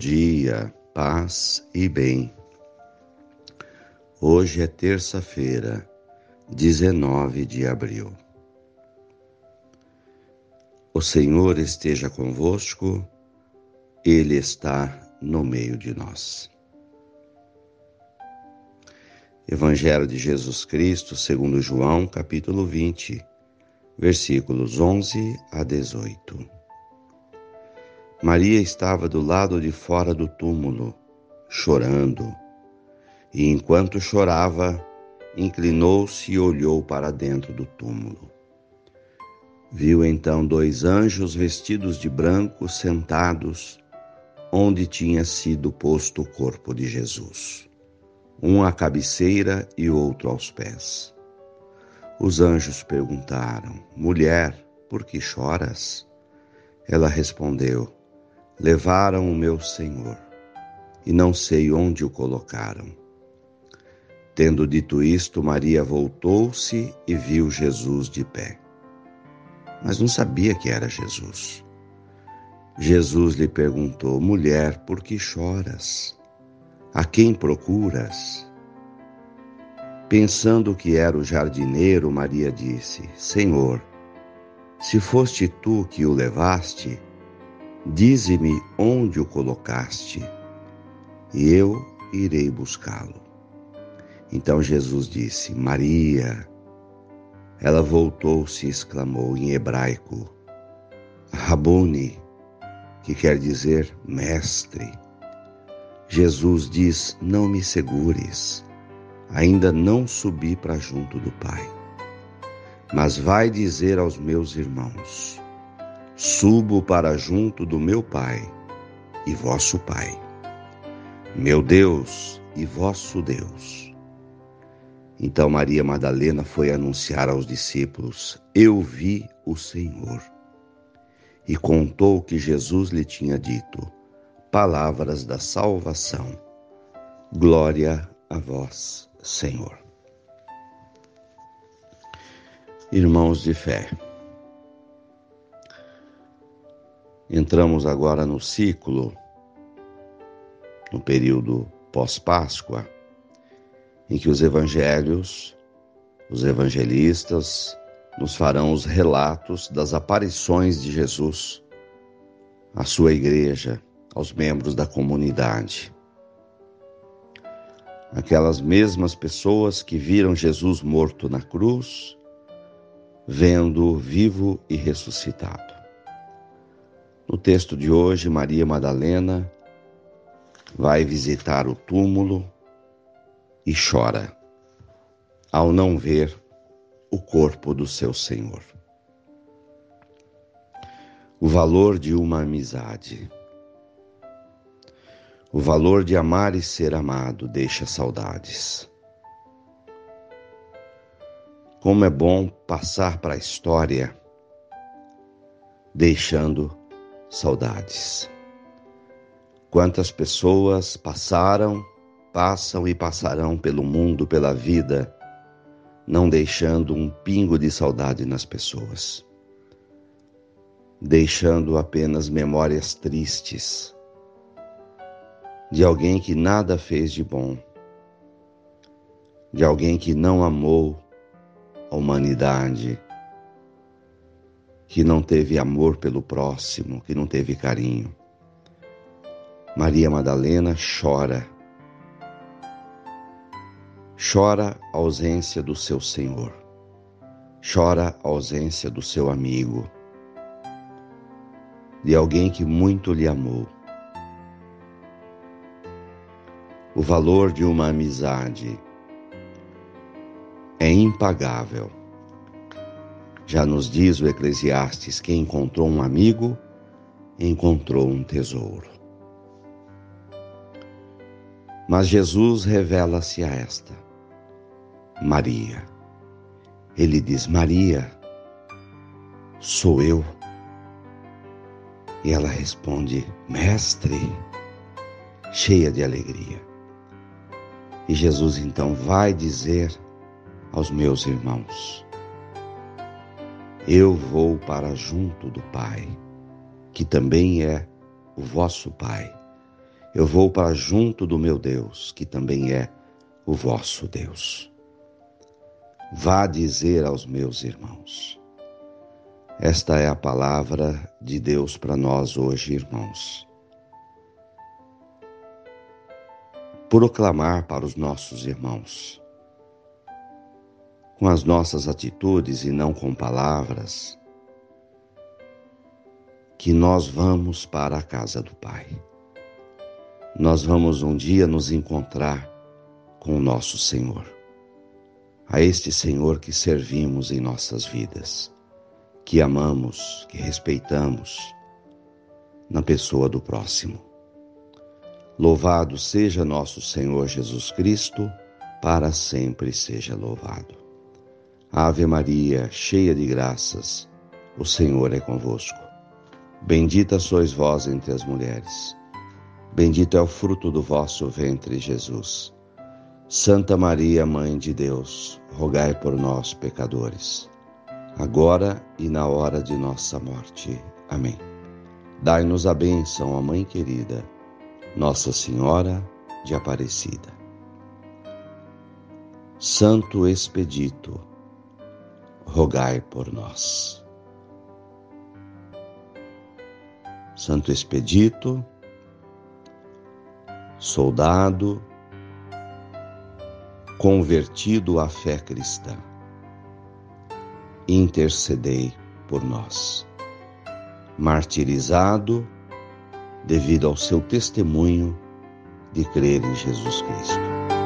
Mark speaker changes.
Speaker 1: dia, paz e bem. Hoje é terça-feira, 19 de abril. O Senhor esteja convosco, Ele está no meio de nós. Evangelho de Jesus Cristo, segundo João, capítulo 20, versículos 11 a 18. Maria estava do lado de fora do túmulo, chorando. E enquanto chorava, inclinou-se e olhou para dentro do túmulo. Viu então dois anjos vestidos de branco sentados onde tinha sido posto o corpo de Jesus, um à cabeceira e outro aos pés. Os anjos perguntaram: Mulher, por que choras? Ela respondeu: Levaram o meu Senhor, e não sei onde o colocaram. Tendo dito isto, Maria voltou-se e viu Jesus de pé. Mas não sabia que era Jesus. Jesus lhe perguntou: Mulher, por que choras? A quem procuras? Pensando que era o jardineiro, Maria disse: Senhor, se foste tu que o levaste, Dize-me onde o colocaste, e eu irei buscá-lo. Então Jesus disse: Maria. Ela voltou-se e exclamou em hebraico: Rabone, que quer dizer mestre. Jesus diz: Não me segures, ainda não subi para junto do Pai. Mas vai dizer aos meus irmãos: Subo para junto do meu Pai e vosso Pai, meu Deus e vosso Deus. Então Maria Madalena foi anunciar aos discípulos: Eu vi o Senhor. E contou o que Jesus lhe tinha dito, palavras da salvação. Glória a vós, Senhor. Irmãos de fé, Entramos agora no ciclo, no período pós-Páscoa, em que os evangelhos, os evangelistas, nos farão os relatos das aparições de Jesus à sua igreja, aos membros da comunidade. Aquelas mesmas pessoas que viram Jesus morto na cruz, vendo-o vivo e ressuscitado. No texto de hoje, Maria Madalena vai visitar o túmulo e chora ao não ver o corpo do seu Senhor. O valor de uma amizade. O valor de amar e ser amado deixa saudades. Como é bom passar para a história deixando saudades. Quantas pessoas passaram, passam e passarão pelo mundo, pela vida, não deixando um pingo de saudade nas pessoas, deixando apenas memórias tristes de alguém que nada fez de bom, de alguém que não amou a humanidade que não teve amor pelo próximo, que não teve carinho. Maria Madalena chora. Chora a ausência do seu Senhor. Chora a ausência do seu amigo. De alguém que muito lhe amou. O valor de uma amizade é impagável já nos diz o Eclesiastes: quem encontrou um amigo, encontrou um tesouro. Mas Jesus revela-se a esta, Maria. Ele diz: Maria, sou eu. E ela responde: Mestre, cheia de alegria. E Jesus então vai dizer aos meus irmãos: eu vou para junto do Pai, que também é o vosso Pai, Eu vou para junto do meu Deus, que também é o vosso Deus. Vá dizer aos meus irmãos. Esta é a palavra de Deus para nós hoje, irmãos. Proclamar para os nossos irmãos, com as nossas atitudes e não com palavras, que nós vamos para a casa do Pai. Nós vamos um dia nos encontrar com o nosso Senhor. A este Senhor que servimos em nossas vidas, que amamos, que respeitamos na pessoa do próximo. Louvado seja nosso Senhor Jesus Cristo, para sempre seja louvado. Ave Maria, cheia de graças, o Senhor é convosco. Bendita sois vós entre as mulheres. Bendito é o fruto do vosso ventre, Jesus. Santa Maria, Mãe de Deus, rogai por nós, pecadores, agora e na hora de nossa morte. Amém. Dai-nos a bênção, ó Mãe querida, Nossa Senhora de Aparecida. Santo Expedito, rogai por nós. Santo Expedito, soldado, convertido à fé cristã, intercedei por nós. Martirizado devido ao seu testemunho de crer em Jesus Cristo.